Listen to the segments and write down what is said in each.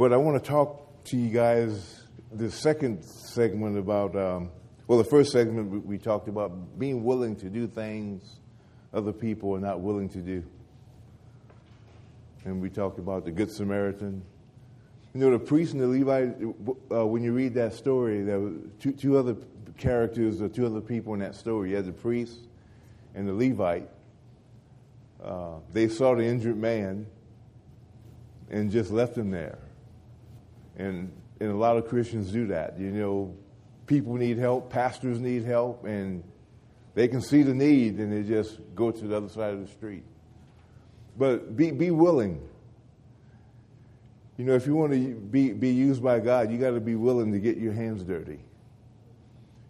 But I want to talk to you guys the second segment about, um, well, the first segment we, talked about being willing to do things other people are not willing to do. And we talked about the Good Samaritan. You know, the priest and the Levite, uh, when you read that story, there were two, two other characters or two other people in that story. You had the priest and the Levite. Uh, they saw the injured man and just left him there. And, and a lot of Christians do that. You know, people need help, pastors need help, and they can see the need and they just go to the other side of the street. But be, be willing. You know, if you want to be, be used by God, you got to be willing to get your hands dirty.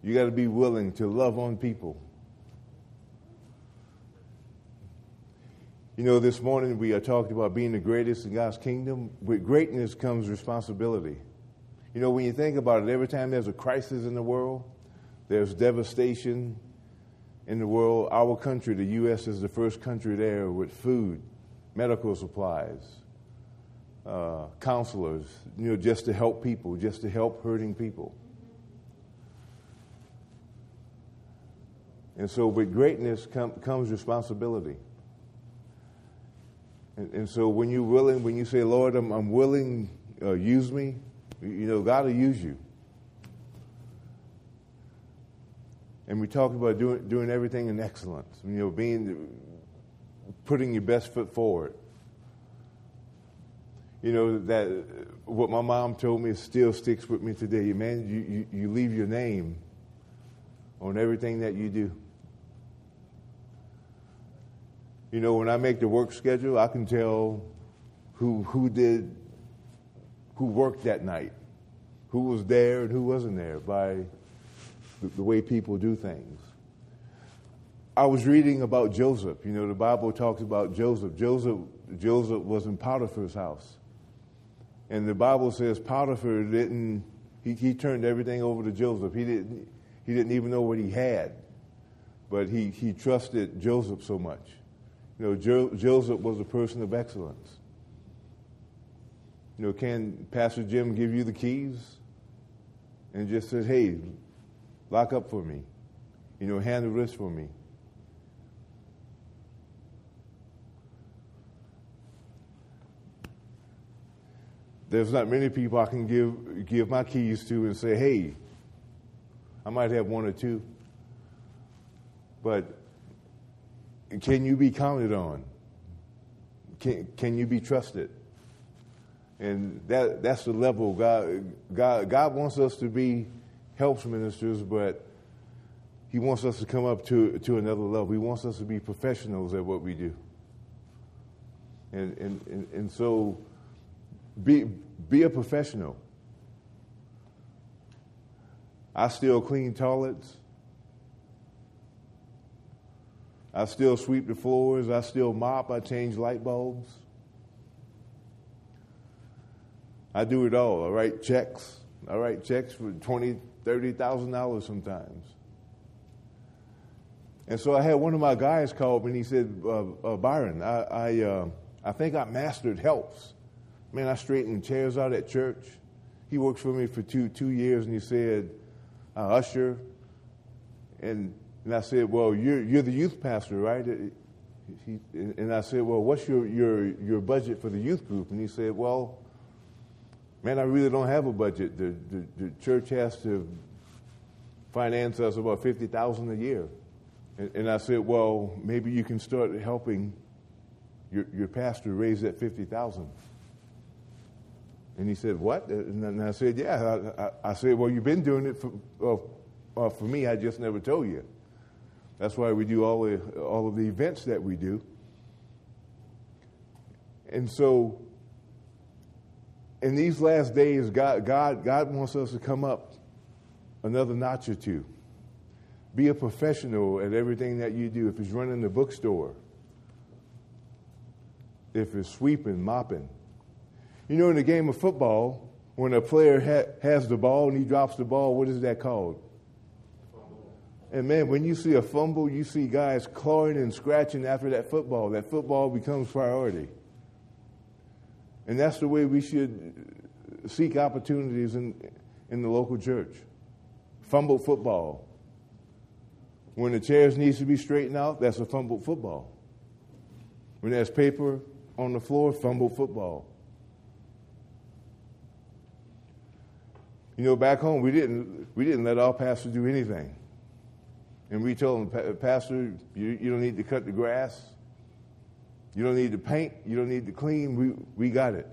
You got to be willing to love on people. You know, this morning we are talking about being the greatest in God's kingdom. With greatness comes responsibility. You know, when you think about it, every time there's a crisis in the world, there's devastation in the world. Our country, the U.S., is the first country there with food, medical supplies, uh, counselors, you know, just to help people, just to help hurting people. And so, with greatness com- comes responsibility. And, and, so, when you're willing, when you say, Lord, I'm, I'm willing, uh, use me, you know, God will use you. And we talk about doing, doing everything in excellence, you know, being, putting your best foot forward. You know, that what my mom told me still sticks with me today. Man, you, you, you leave your name on everything that you do. You know, when I make the work schedule, I can tell who, who did, who worked that night, who was there and who wasn't there by the, the way people do things. I was reading about Joseph. You know, the Bible talks about Joseph. Joseph, Joseph was in Potiphar's house. And the Bible says Potiphar didn't, he, he turned everything over to Joseph. He didn't, he didn't even know what he had, but he, he trusted Joseph so much. You know, jo- Joseph was a person of excellence. You know, can Pastor Jim give you the keys and just said, hey, lock up for me? You know, handle this for me. There's not many people I can give give my keys to and say, hey, I might have one or two. But can you be counted on? Can, can you be trusted? And that, that's the level God, God, God wants us to be helps ministers, but He wants us to come up to, to another level. He wants us to be professionals at what we do. And, and, and, and so be, be a professional. I still clean toilets. I still sweep the floors. I still mop. I change light bulbs. I do it all. I write checks. I write checks for twenty, thirty thousand dollars sometimes. And so I had one of my guys call me and he said, uh, uh, "Byron, I I, uh, I think I mastered helps. Man, I straightened chairs out at church. He worked for me for two two years, and he said, I usher, and and I said, Well, you're, you're the youth pastor, right? He, and I said, Well, what's your, your, your budget for the youth group? And he said, Well, man, I really don't have a budget. The, the, the church has to finance us about 50000 a year. And, and, I said, Well, maybe you can start helping your, your pastor raise that 50000 And he said, What? And I said, Yeah. I, I, I said, Well, you've been doing it for, uh, uh, for me, I just never told you. That's why we do all, the, all of the events that we do. And so, in these last days, God, God, God wants us to come up another notch or two. Be a professional at everything that you do. If it's running the bookstore, if it's sweeping, mopping. You know, in the game of football, when a player ha- has the ball and he drops the ball, what is that called? And man, when you see a fumble, you see guys clawing and scratching after that football. That football becomes priority. And that's the way we should seek opportunities in, in the local church. Fumble football. When the chairs needs to be straightened out, that's a fumbled football. When there's paper on the floor, fumbled football. You know, back home we didn't we didn't let our pastor do anything, and we told him, Pastor, you, you don't need to cut the grass, you don't need to paint, you don't need to clean. We we got it.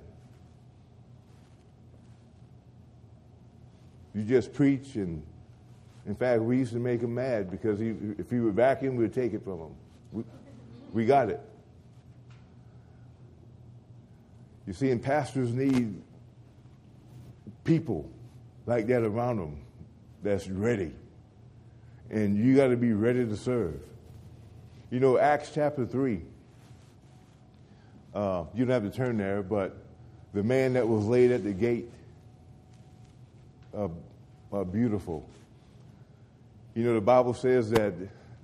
You just preach, and in fact, we used to make him mad because he, if he would vacuum, we'd take it from him. We, we got it. You see, and pastors need people like that around them that's ready. And you got to be ready to serve. You know, Acts chapter 3, uh, you don't have to turn there, but the man that was laid at the gate, uh, uh, beautiful. You know, the Bible says that,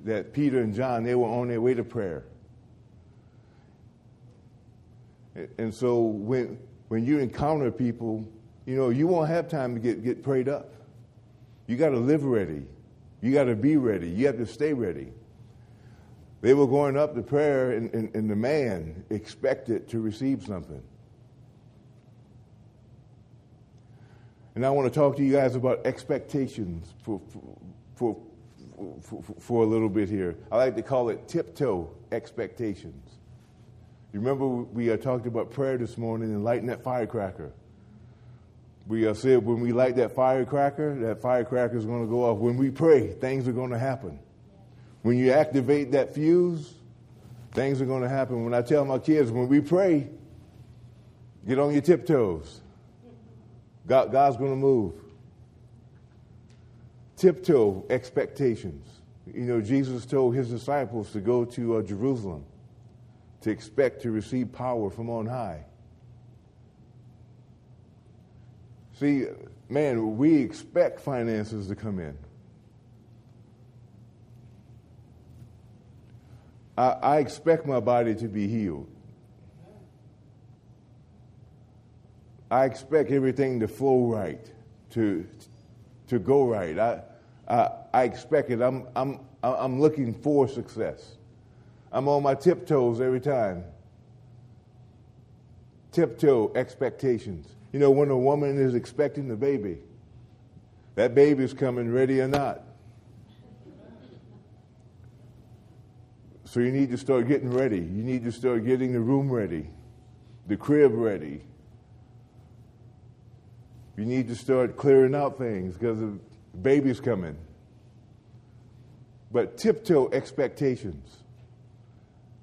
that Peter and John, they were on their way to prayer. And so when, when you encounter people, you know, you won't have time to get, get prayed up. You got to live ready. You got to be ready. You have to stay ready. They were going up to prayer, and, and, and the man expected to receive something. And I want to talk to you guys about expectations for, for, for, for, for a little bit here. I like to call it tiptoe expectations. You remember we uh, talked about prayer this morning and lighting that firecracker. We said when we light that firecracker, that firecracker is going to go off. When we pray, things are going to happen. When you activate that fuse, things are going to happen. When I tell my kids, when we pray, get on your tiptoes. God, God's going to move. Tiptoe expectations. You know, Jesus told his disciples to go to uh, Jerusalem to expect to receive power from on high. See, man, we expect finances to come in. I, I expect my body to be healed. I expect everything to flow right, to, to go right. I, I, I expect it. I'm, I'm, I'm looking for success. I'm on my tiptoes every time. Tiptoe expectations. You know, when a woman is expecting the baby, that baby's coming ready or not. So you need to start getting ready. You need to start getting the room ready, the crib ready. You need to start clearing out things because the baby's coming. But tiptoe expectations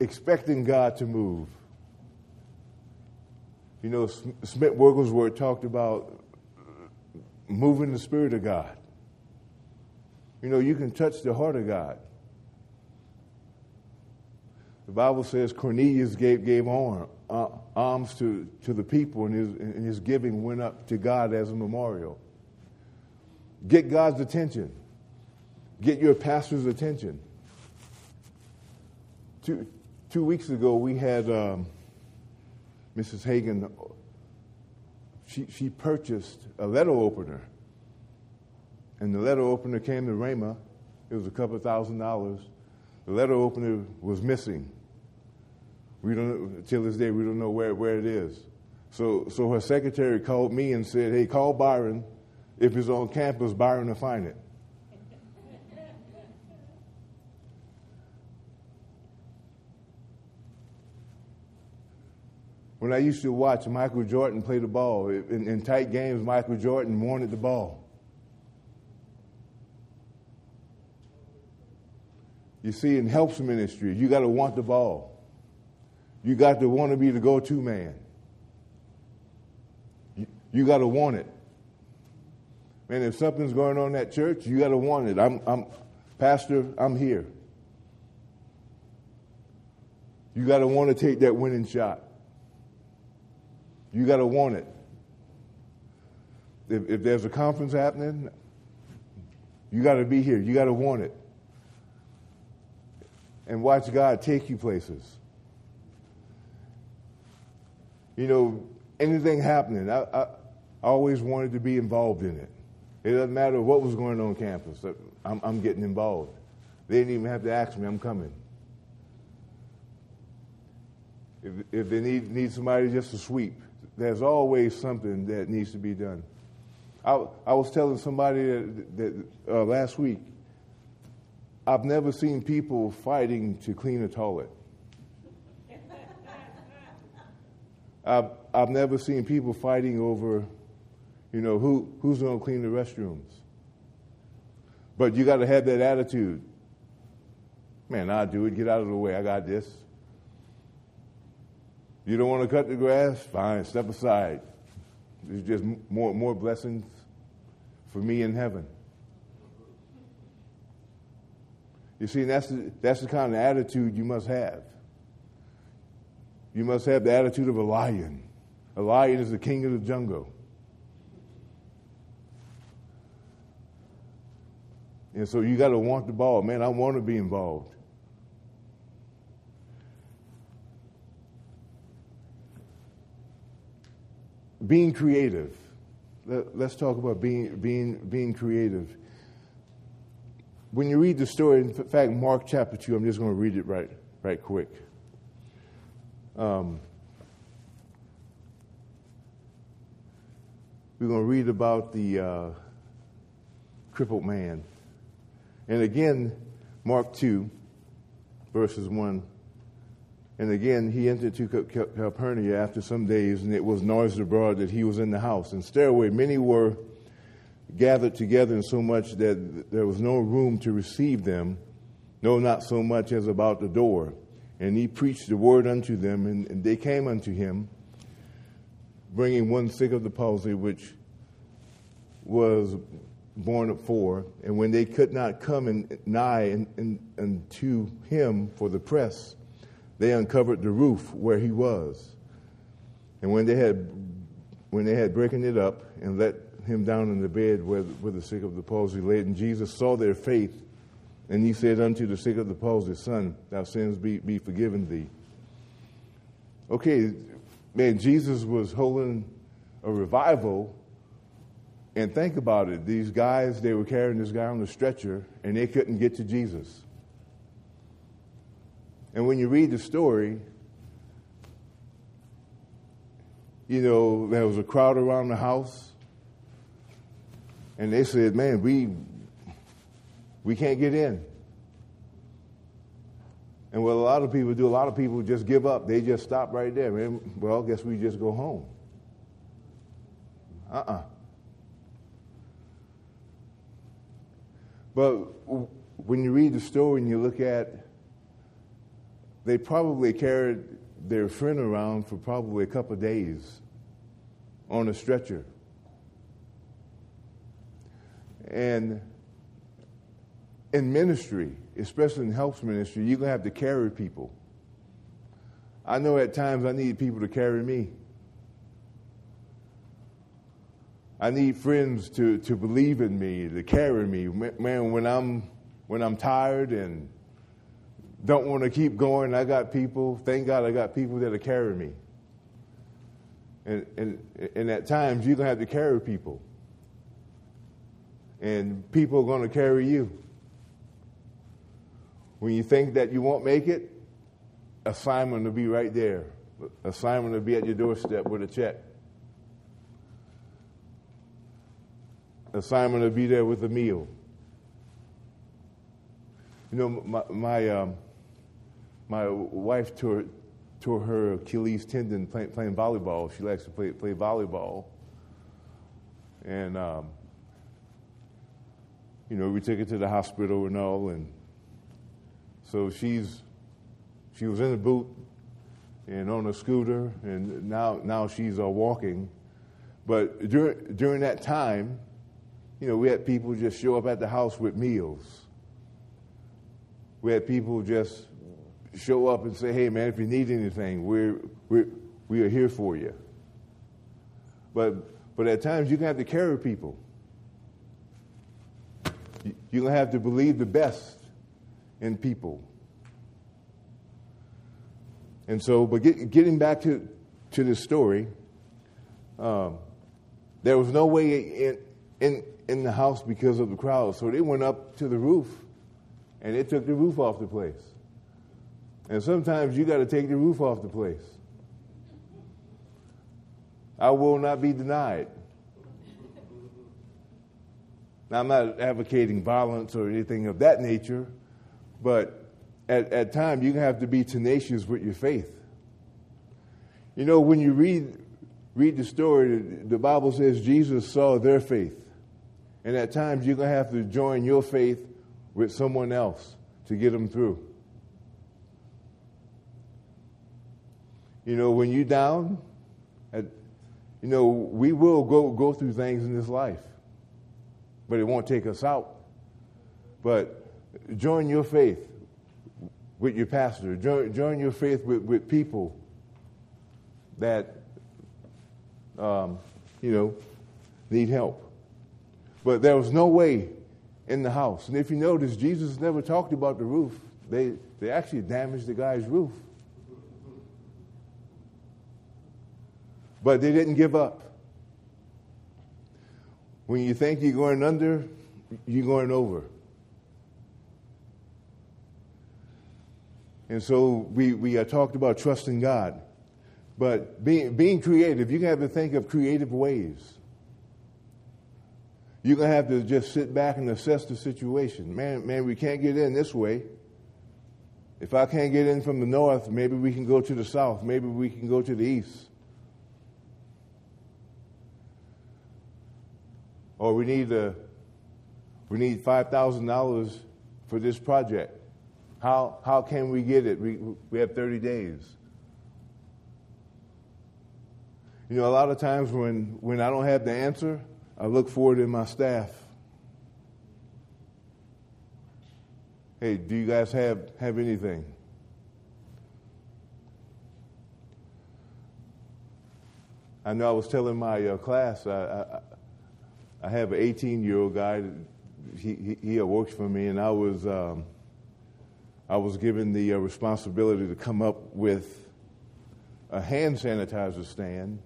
expecting God to move. You know, Smith Wigglesworth talked about moving the Spirit of God. You know, you can touch the heart of God. The Bible says Cornelius gave, gave alms to, to the people, and his, and his giving went up to God as a memorial. Get God's attention, get your pastor's attention. Two, two weeks ago, we had um, Mrs. Hagin. She, she purchased a letter opener. And the letter opener came to Rhema. It was a couple thousand dollars. The letter opener was missing. We don't, until this day, we don't know where, where it is. So, so her secretary called me and said, hey, call Byron. If it's on campus, Byron will find it. When I used to watch Michael Jordan play the ball, in, in tight games, Michael Jordan wanted the ball. You see, in helps ministry, you got to want the ball. You got to want to be the go to man. You, you got to want it. Man, if something's going on in that church, you got to want it. I'm, I'm, Pastor, I'm here. You got to want to take that winning shot. You got to want it. If, if there's a conference happening, you got to be here. You got to want it. And watch God take you places. You know, anything happening. I, I, I always wanted to be involved in it. It doesn't matter what was going on campus, I'm, I'm getting involved. They didn't even have to ask me, I'm coming. If, if they need, need somebody just to sweep, there's always something that needs to be done. I, I was telling somebody that, that uh, last week, I've never seen people fighting to clean a toilet. I've, I've never seen people fighting over, you know, who, who's going to clean the restrooms. But you got to have that attitude. Man, I'll do it. Get out of the way. I got this. You don't want to cut the grass? Fine, step aside. There's just more, more blessings for me in heaven. You see, that's the, that's the kind of attitude you must have. You must have the attitude of a lion. A lion is the king of the jungle. And so you got to want the ball. Man, I want to be involved. Being creative. Let's talk about being, being, being creative. When you read the story, in fact, Mark chapter 2, I'm just going to read it right, right quick. Um, we're going to read about the uh, crippled man. And again, Mark 2, verses 1. And again, he entered to Capernaum after some days, and it was noised abroad that he was in the house. And stairway, many were gathered together in so much that there was no room to receive them, no, not so much as about the door. And he preached the word unto them, and, and they came unto him, bringing one sick of the palsy, which was borne of four. And when they could not come in, nigh in, in, unto him for the press, they uncovered the roof where he was. And when they had when they had broken it up and let him down in the bed where, where the sick of the palsy lay, and Jesus saw their faith, and he said unto the sick of the palsy, Son, thy sins be, be forgiven thee. Okay, man, Jesus was holding a revival and think about it. These guys, they were carrying this guy on the stretcher and they couldn't get to Jesus. And when you read the story, you know, there was a crowd around the house. And they said, man, we, we can't get in. And what a lot of people do, a lot of people just give up. They just stop right there. Man, well, I guess we just go home. Uh uh-uh. uh But when you read the story and you look at, they probably carried their friend around for probably a couple days on a stretcher. And in ministry, especially in helps ministry, you're going to have to carry people. I know at times I need people to carry me. I need friends to, to believe in me, to carry me. Man, when I'm, when I'm tired and don't want to keep going, I got people, thank God I got people that'll carry me. And, and, and at times, you're going to have to carry people. And people are going to carry you. When you think that you won't make it, assignment will be right there. Assignment will be at your doorstep with a check. assignment will be there with a meal. You know, my my, um, my wife tore tore her Achilles tendon play, playing volleyball. She likes to play play volleyball, and um, you know we took her to the hospital and all, and so she's she was in the boot and on a scooter, and now now she's uh, walking. But during during that time, you know, we had people just show up at the house with meals. We had people just show up and say, hey, man, if you need anything, we're, we're, we are here for you. But, but at times, going to have to carry people. You're going to have to believe the best in people. And so, but get, getting back to, to this story, um, there was no way in, in, in the house because of the crowd. So they went up to the roof and they took the roof off the place. And sometimes you got to take the roof off the place. I will not be denied. Now, I'm not advocating violence or anything of that nature, but at, at times you have to be tenacious with your faith. You know, when you read, read the story, the Bible says Jesus saw their faith. And at times you're going to have to join your faith with someone else to get them through. You know, when you're down, at, you know, we will go, go through things in this life, but it won't take us out. But join your faith with your pastor, join, join your faith with, with people that, um, you know, need help. But there was no way in the house. And if you notice, Jesus never talked about the roof. They, they actually damaged the guy's roof. But they didn't give up. When you think you're going under, you're going over. And so we, we uh, talked about trusting God. But being, being creative, you're going to have to think of creative ways. You're going to have to just sit back and assess the situation. Man, man, we can't get in this way. If I can't get in from the north, maybe we can go to the south. Maybe we can go to the east. Or we need a, we need five thousand dollars for this project. How how can we get it? We we have thirty days. You know, a lot of times when, when I don't have the answer, I look forward in my staff. Hey, do you guys have, have anything? I know I was telling my uh, class, I, I, have an 18 year old guy, he, he, he, works for me, and I was, um, I was given the uh, responsibility to come up with a hand sanitizer stand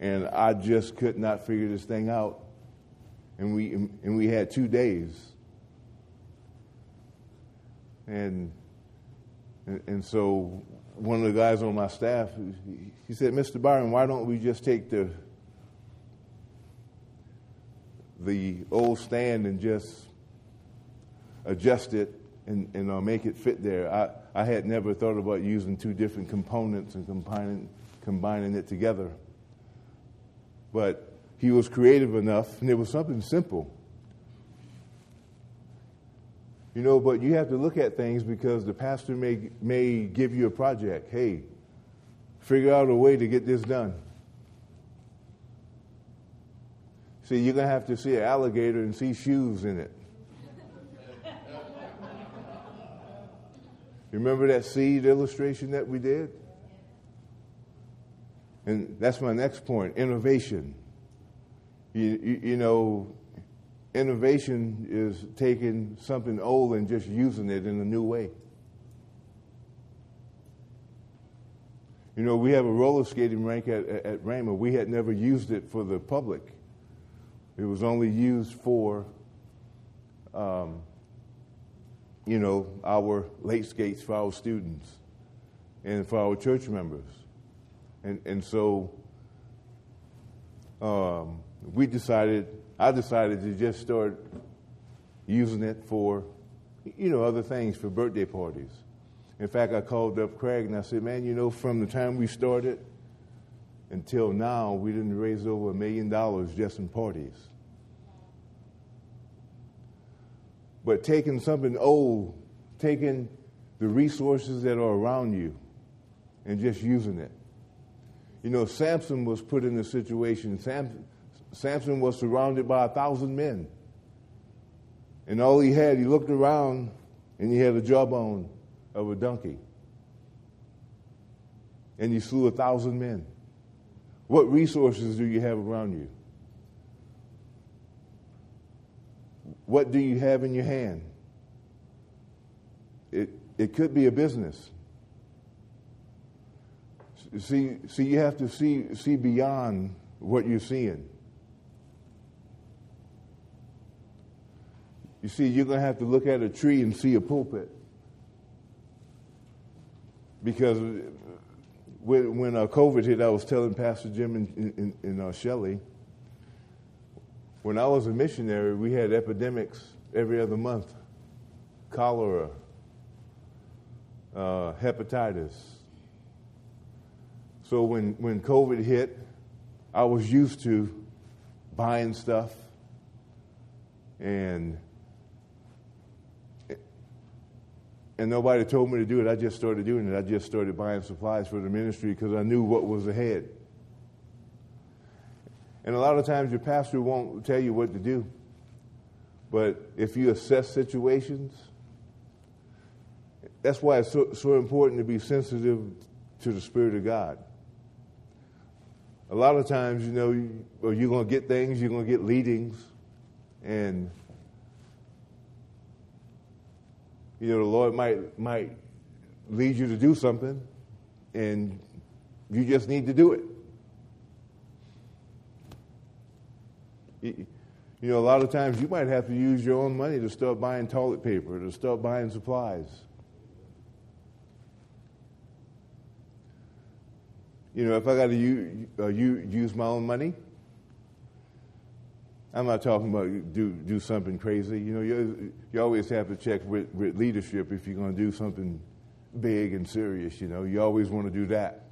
and I just could not figure this thing out. And we and we had two days. And and, and so one of the guys on my staff, he said, "Mr. Byron, why don't we just take the the old stand and just adjust it and, and uh, make it fit there?" I, I had never thought about using two different components and combining combining it together but he was creative enough, and it was something simple. You know, but you have to look at things because the pastor may, may give you a project. Hey, figure out a way to get this done. See, you're going to have to see an alligator and see shoes in it. Remember that seed illustration that we did? And that's my next point innovation. You, you, you, know, innovation is taking something old and just using it in a new way. You know, we have a roller skating rink at, at Rhema. We had never used it for the public, it was only used for, um, you know, our late skates for our students and for our church members. And, and so um, we decided, I decided to just start using it for, you know, other things for birthday parties. In fact, I called up Craig and I said, man, you know, from the time we started until now, we didn't raise over a million dollars just in parties. But taking something old, taking the resources that are around you and just using it. You know, Samson was put in a situation. Samson, Samson was surrounded by a thousand men. And all he had, he looked around and he had a jawbone of a donkey. And he slew a thousand men. What resources do you have around you? What do you have in your hand? It, it could be a business. See, see, you have to see, see beyond what you're seeing. You see, you're going to have to look at a tree and see a pulpit. Because when, when uh, COVID hit, I was telling Pastor Jim and, and, and uh, Shelley, when I was a missionary, we had epidemics every other month cholera, uh, hepatitis. So when, when COVID hit, I was used to buying stuff and and nobody told me to do it. I just started doing it. I just started buying supplies for the ministry because I knew what was ahead. And a lot of times your pastor won't tell you what to do. But if you assess situations, that's why it's so, so important to be sensitive to the Spirit of God. A lot of times, you know, you, you're going to get things, you're going to get leadings, and you know, the Lord might might lead you to do something, and you just need to do it. You know, a lot of times you might have to use your own money to start buying toilet paper, to start buying supplies. You know, if I got to use, uh, use my own money, I'm not talking about do do something crazy. You know, you, you always have to check with, with leadership if you're going to do something big and serious. You know, you always want to do that.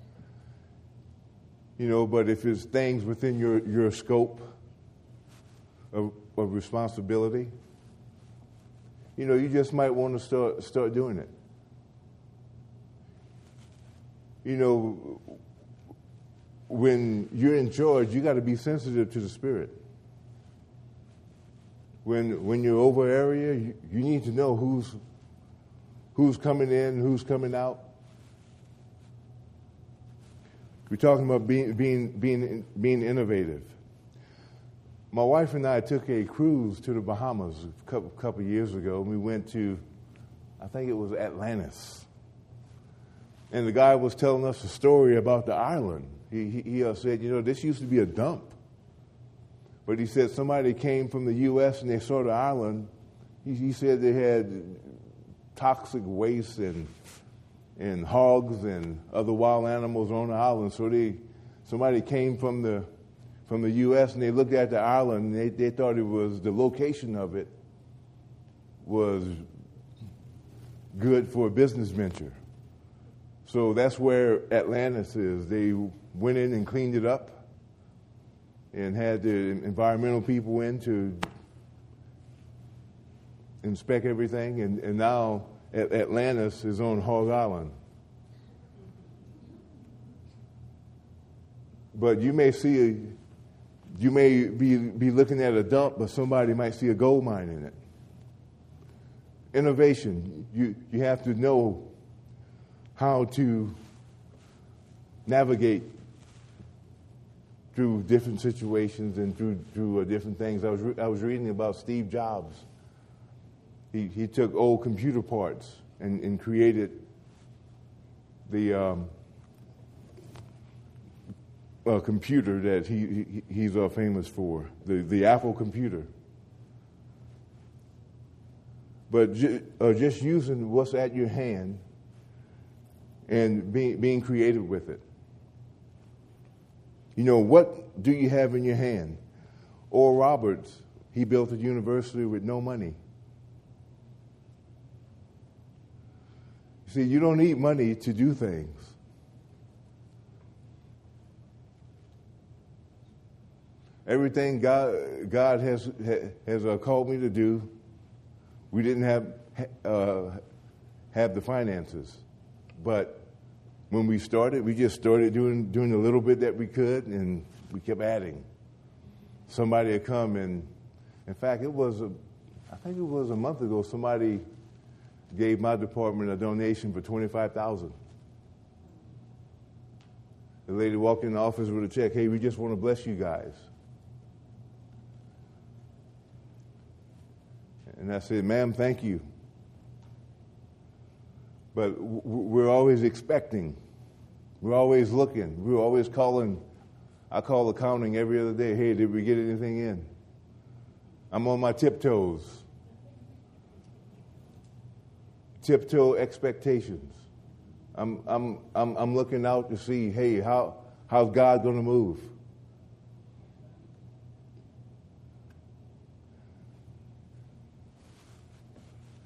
You know, but if it's things within your, your scope of, of responsibility, you know, you just might want to start start doing it. You know, when you're in charge, you got to be sensitive to the spirit when when you're over area, you, you need to know who's who's coming in, who's coming out. We're talking about being being being being innovative. My wife and I took a cruise to the Bahamas a couple, couple years ago. We went to, I think it was Atlantis. And the guy was telling us a story about the island. He, he, he uh, said, you know, this used to be a dump. But he said somebody came from the U.S. and they saw the island. He, he said they had toxic waste and and hogs and other wild animals on the island. So they somebody came from the from the U.S. and they looked at the island and they, they thought it was the location of it was good for a business venture. So that's where Atlantis is. They went in and cleaned it up and had the environmental people in to inspect everything. And, and now Atlantis is on Hog Island. But you may see, you may be, be looking at a dump, but somebody might see a gold mine in it. Innovation, you, you have to know how to navigate through different situations and through, through uh, different things. I was, re- I was reading about Steve Jobs. He, he took old computer parts and, and created the um, uh, computer that he, he he's uh, famous for, the, the Apple computer. But ju- uh, just using what's at your hand and being, being creative with it. You know, what do you have in your hand? Oral Roberts, he built a university with no money. See, you don't need money to do things. Everything God, God has, has uh, called me to do, we didn't have, uh, have the finances. But when we started, we just started doing, doing a little bit that we could, and we kept adding. Somebody had come, and in fact, it was, a, I think it was a month ago, somebody gave my department a donation for 25000 The lady walked in the office with a check. Hey, we just want to bless you guys. And I said, ma'am, thank you. But we're always expecting. We're always looking. We're always calling I call accounting every other day. Hey, did we get anything in? I'm on my tiptoes. Tiptoe expectations. I'm, I'm, I'm, I'm looking out to see, hey, how, how's God going to move?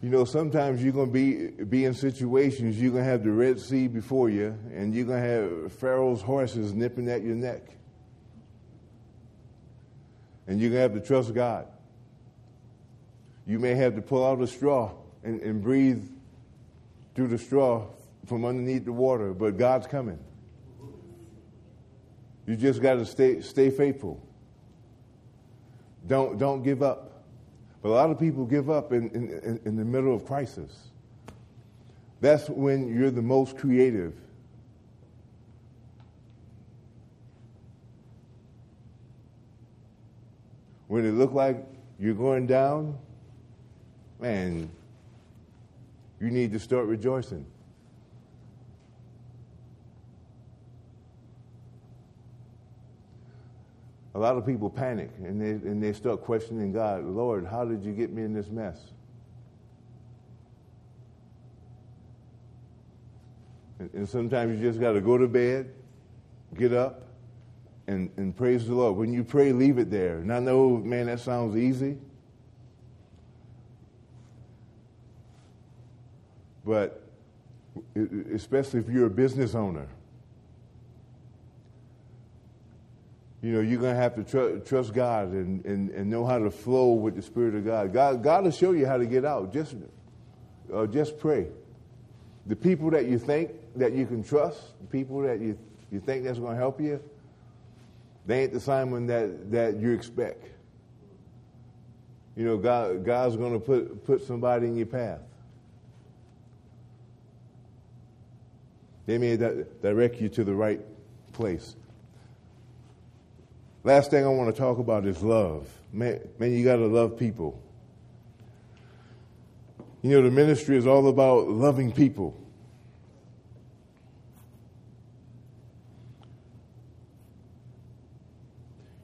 You know, sometimes you're going to be, be in situations, you're going to have the Red Sea before you, and you're going to have Pharaoh's horses nipping at your neck. And you're going to have to trust God. You may have to pull out a straw and, and breathe through the straw from underneath the water, but God's coming. You just got to stay, stay faithful. Don't, don't give up. A lot of people give up in, in, in the middle of crisis. That's when you're the most creative. When it look like you're going down, man, you need to start rejoicing. A lot of people panic and they, and they start questioning God, Lord, how did you get me in this mess? And, and sometimes you just got to go to bed, get up, and, and praise the Lord. When you pray, leave it there. And I know, man, that sounds easy. But especially if you're a business owner, you know, you're going to have to tr- trust God and, and, and know how to flow with the Spirit of God. God. God will show you how to get out. Just, uh, just pray. The people that you think that you can trust, the people that you, you think that's going to help you, they ain't the Simon that, that you expect. You know, God, God's going to put, put somebody in your path. They may di- direct you to the right place. Last thing I want to talk about is love. Man, man you got to love people. You know, the ministry is all about loving people.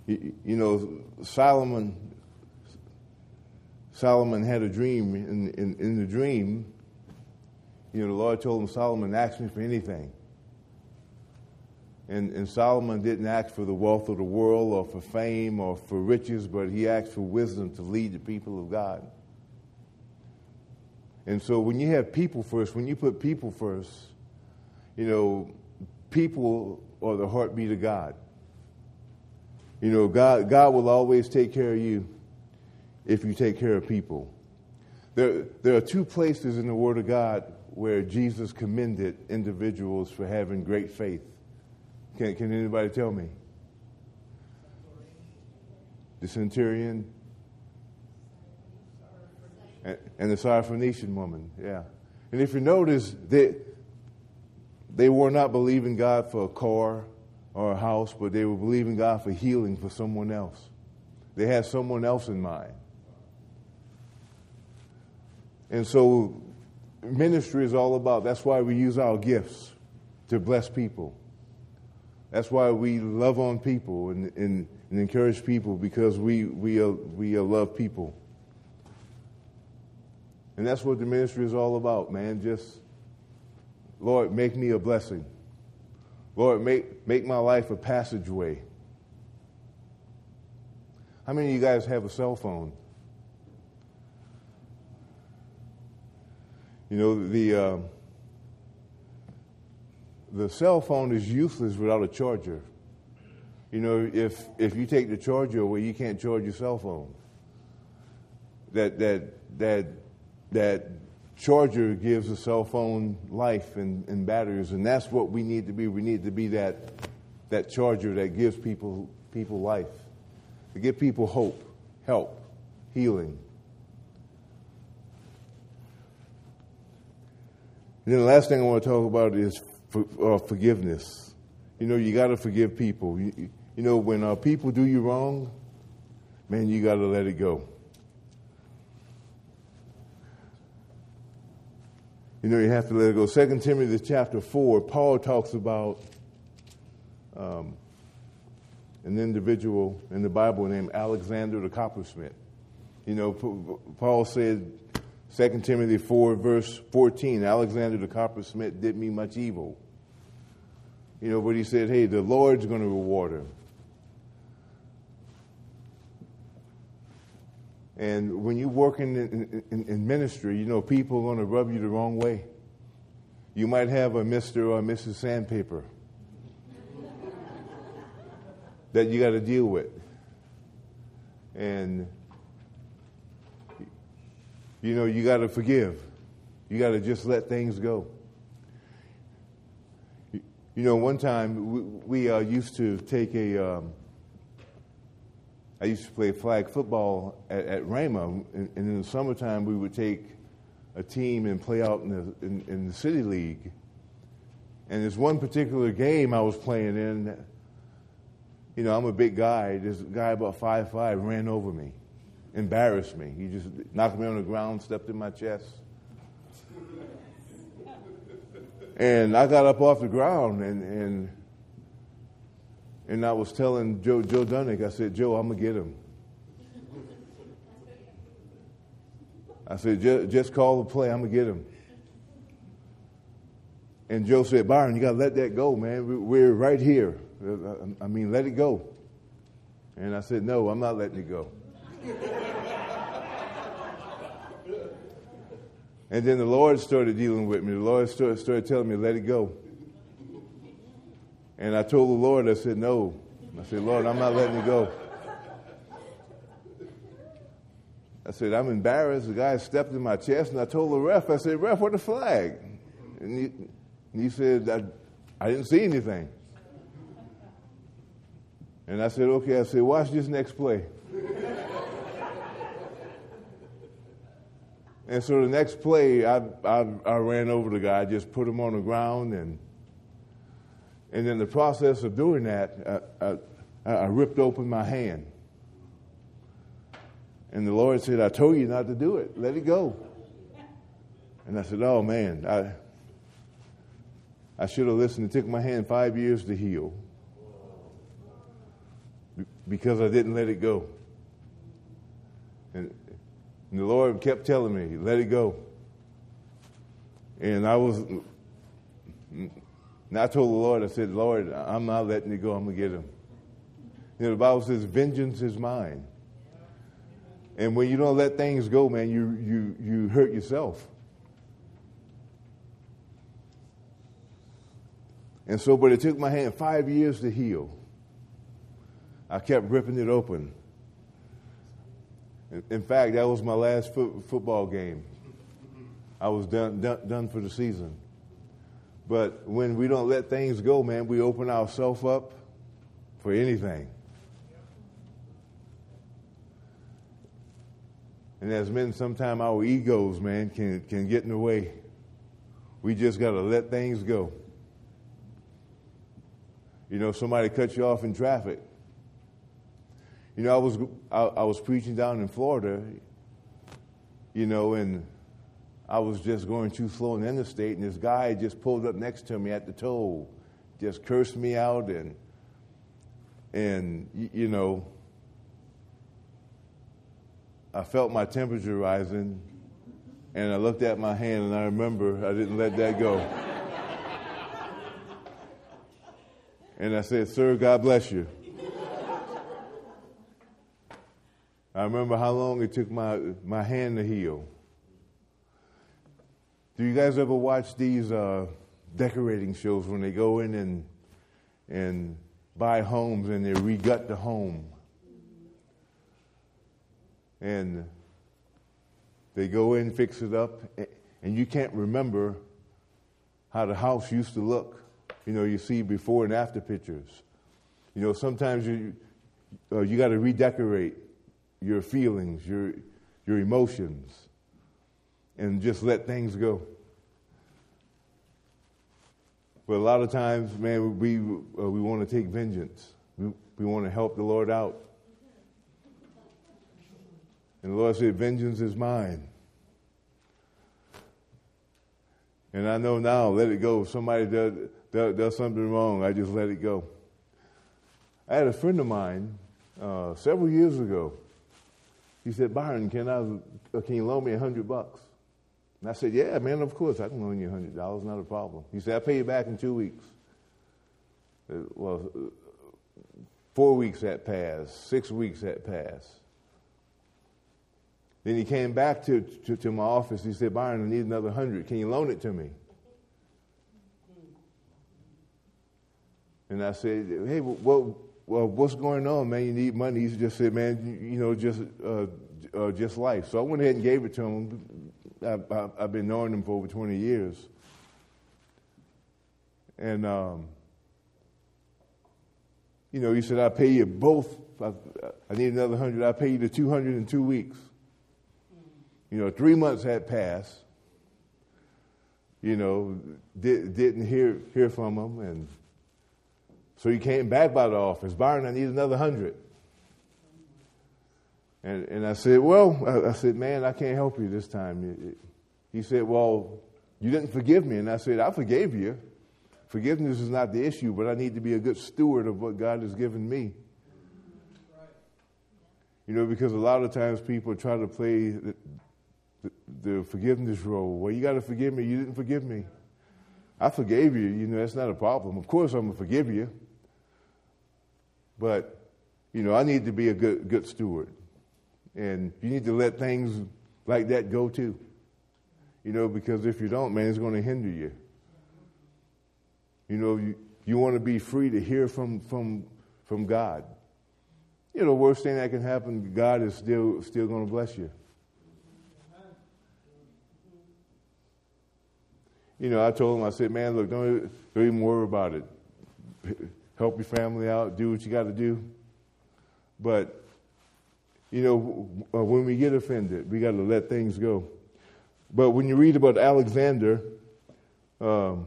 You, you know, Solomon Solomon had a dream. In, in, in the dream, you know, the Lord told him, Solomon, ask me for anything. And, and Solomon didn't ask for the wealth of the world or for fame or for riches, but he asked for wisdom to lead the people of God. And so when you have people first, when you put people first, you know, people are the heartbeat of God. You know, God, God will always take care of you if you take care of people. There, there are two places in the Word of God where Jesus commended individuals for having great faith. Can, can anybody tell me? The centurion and, and the Syrophoenician woman, yeah. And if you notice, they, they were not believing God for a car or a house, but they were believing God for healing for someone else. They had someone else in mind. And so ministry is all about that's why we use our gifts to bless people. That's why we love on people and, and, and encourage people because we, we, uh, we uh, love people. And that's what the ministry is all about, man. Just, Lord, make me a blessing. Lord, make, make my life a passageway. How many of you guys have a cell phone? You know, the. Uh, the cell phone is useless without a charger. You know, if, if you take the charger away, you can't charge your cell phone. That, that, that, that charger gives a cell phone life and, and batteries, and that's what we need to be. We need to be that, that charger that gives people, people life, to give people hope, help, healing. And then the last thing I want to talk about is for, uh, forgiveness. You know, you got to forgive people. You, you know, when uh, people do you wrong, man, you got to let it go. You know, you have to let it go. Second Timothy chapter four, Paul talks about um, an individual in the Bible named Alexander the coppersmith. You know, Paul said, 2 Timothy 4, verse 14, Alexander the coppersmith did me much evil. You know, but he said, hey, the Lord's going to reward him. And when you're working in, in, in, ministry, you know, people are going to rub you the wrong way. You might have a Mr. or Mrs. Sandpaper that you got to deal with. And, you know, you got to forgive. You got to just let things go. You know, one time we, we uh, used to take a. Um, I used to play flag football at, at Rhema, and, and, in the summertime we would take a team and play out in the, in, in the city league. And there's one particular game I was playing in. You know, I'm a big guy. This guy about five five ran over me, embarrassed me. He just knocked me on the ground, stepped in my chest. And I got up off the ground and, and, and I was telling Joe, Joe Dunnick, I said, Joe, I'm going to get him. I said, just call the play, I'm going to get him. And Joe said, Byron, you got to let that go, man. We're right here. Uh, uh, I mean, let it go. And I said, no, I'm not letting it go. And then the Lord started dealing with me. The Lord started, started telling me, let it go. And I told the Lord, I said, no. I said, Lord, I'm not letting it go. I said, I'm embarrassed. The guy stepped in my chest, and I told the ref, I said, ref, what the flag? And he, and he said, I, I didn't see anything. And I said, okay. I said, watch this next play. And so the next play, I, I, I, ran over the guy, just put him on the ground, and and in the process of doing that, I, I, I ripped open my hand. And the Lord said, I told you not to do it. Let it go. And I said, Oh man, I I should have listened. It took my hand five years to heal because I didn't let it go. And and the Lord kept telling me, let it go. And I was, and I told the Lord, I said, Lord, I'm not letting it go. I'm going to get him. You know, the Bible says, vengeance is mine. And when you don't let things go, man, you, you, you hurt yourself. And so, but it took my hand five years to heal. I kept ripping it open. In fact, that was my last fo- football game. I was done, done, done for the season. But when we don't let things go, man, we open ourselves up for anything. And as men, sometimes our egos, man, can, can get in the way. We just got to let things go. You know, somebody cuts you off in traffic. You know, I was I, I, was preaching down in Florida, you know, and I was just going too slow in the interstate, and this guy just pulled up next to me at the toll, just cursed me out, and and you know, I felt my temperature rising, and I looked at my hand, and I remember I didn't let that go. and I said, "Sir, God bless you." I remember how long it took my, my hand to heal. Do you guys ever watch these uh, decorating shows when they go in and, and buy homes and they regut the home? And they go in, fix it up, and you can't remember how the house used to look. You know, you see before and after pictures. You know, sometimes you, uh, you got to redecorate your feelings, your, your emotions, and just let things go. But a lot of times, man, we, uh, we want to take vengeance. We, we want to help the Lord out. And the Lord said, Vengeance is mine. And I know now, let it go. If somebody does, does, does something wrong, I just let it go. I had a friend of mine uh, several years ago. He said, Byron, can, I, uh, can you loan me a hundred bucks? And I said, Yeah, man, of course, I can loan you a hundred dollars, not a problem. He said, I'll pay you back in two weeks. Uh, well, uh, four weeks had passed, six weeks had passed. Then he came back to, to, to my office. He said, Byron, I need another hundred. Can you loan it to me? And I said, Hey, well, well, what's going on, man? You need money. He just said, man, you, know, just uh, uh, just life. So I went ahead and gave it to him. I, have been knowing him for over 20 years. And, um, you know, he said, I'll pay you both. I, I need another 100. I'll pay you the 200 in two weeks. You know, three months had passed. You know, did, didn't hear, hear from him. And so he came back by the office. Byron, I need another 100. And, and I said, Well, I, I, said, Man, I can't help you this time. He said, Well, you didn't forgive me. And I said, I forgave you. Forgiveness is not the issue, but I need to be a good steward of what God has given me. You know, because a lot of times people try to play the, the, the forgiveness role. Well, you got to forgive me. You didn't forgive me. I forgave you. You know, that's not a problem. Of course, I'm going to forgive you. But, you know, I need to be a good, good steward. And you need to let things like that go too. You know, because if you don't, man, it's going to hinder you. You know, you, you want to be free to hear from, from, from God. You know, the worst thing that can happen, God is still, still going to bless you. You know, I told him, I said, man, look, don't, don't even worry about it. Help your family out, do what you got to do. But you know, uh, when we get offended, we got to let things go. But when you read about Alexander, um,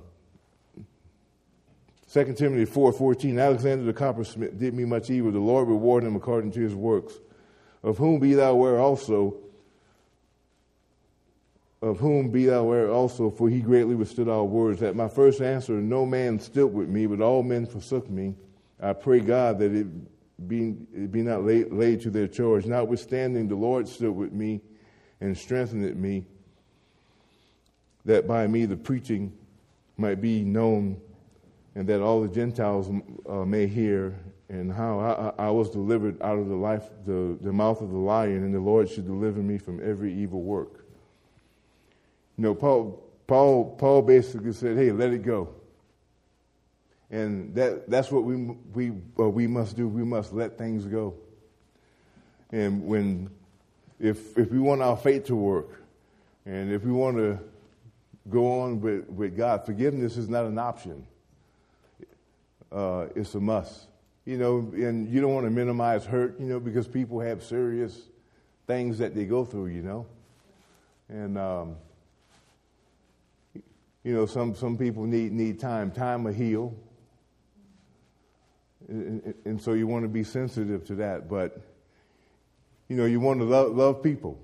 2 Timothy 4 14, Alexander the coppersmith did me much evil. The Lord rewarded him according to his works. Of whom be thou aware also, of whom be thou aware also, for he greatly withstood our words. At my first answer, no man stood with me, but all men forsook me. I pray God that it be, be not laid, laid to their charge. Notwithstanding, the Lord stood with me and strengthened me, that by me the preaching might be known, and that all the Gentiles uh, may hear, and how I, I, was delivered out of the life, the, the mouth of the lion, and the Lord should deliver me from every evil work. Know, Paul, Paul, Paul basically said, "Hey, let it go." And that, that's what we, we, uh, we must do. We must let things go. And when, if, if we want our faith to work, and if we want to go on with, with God, forgiveness is not an option. Uh, it's a must. You know, and you don't want to minimize hurt, you know, because people have serious things that they go through, you know. And, um, you know, some, some people need, need time. Time to heal. And, and so you want to be sensitive to that. But, you know, you want to love, love people.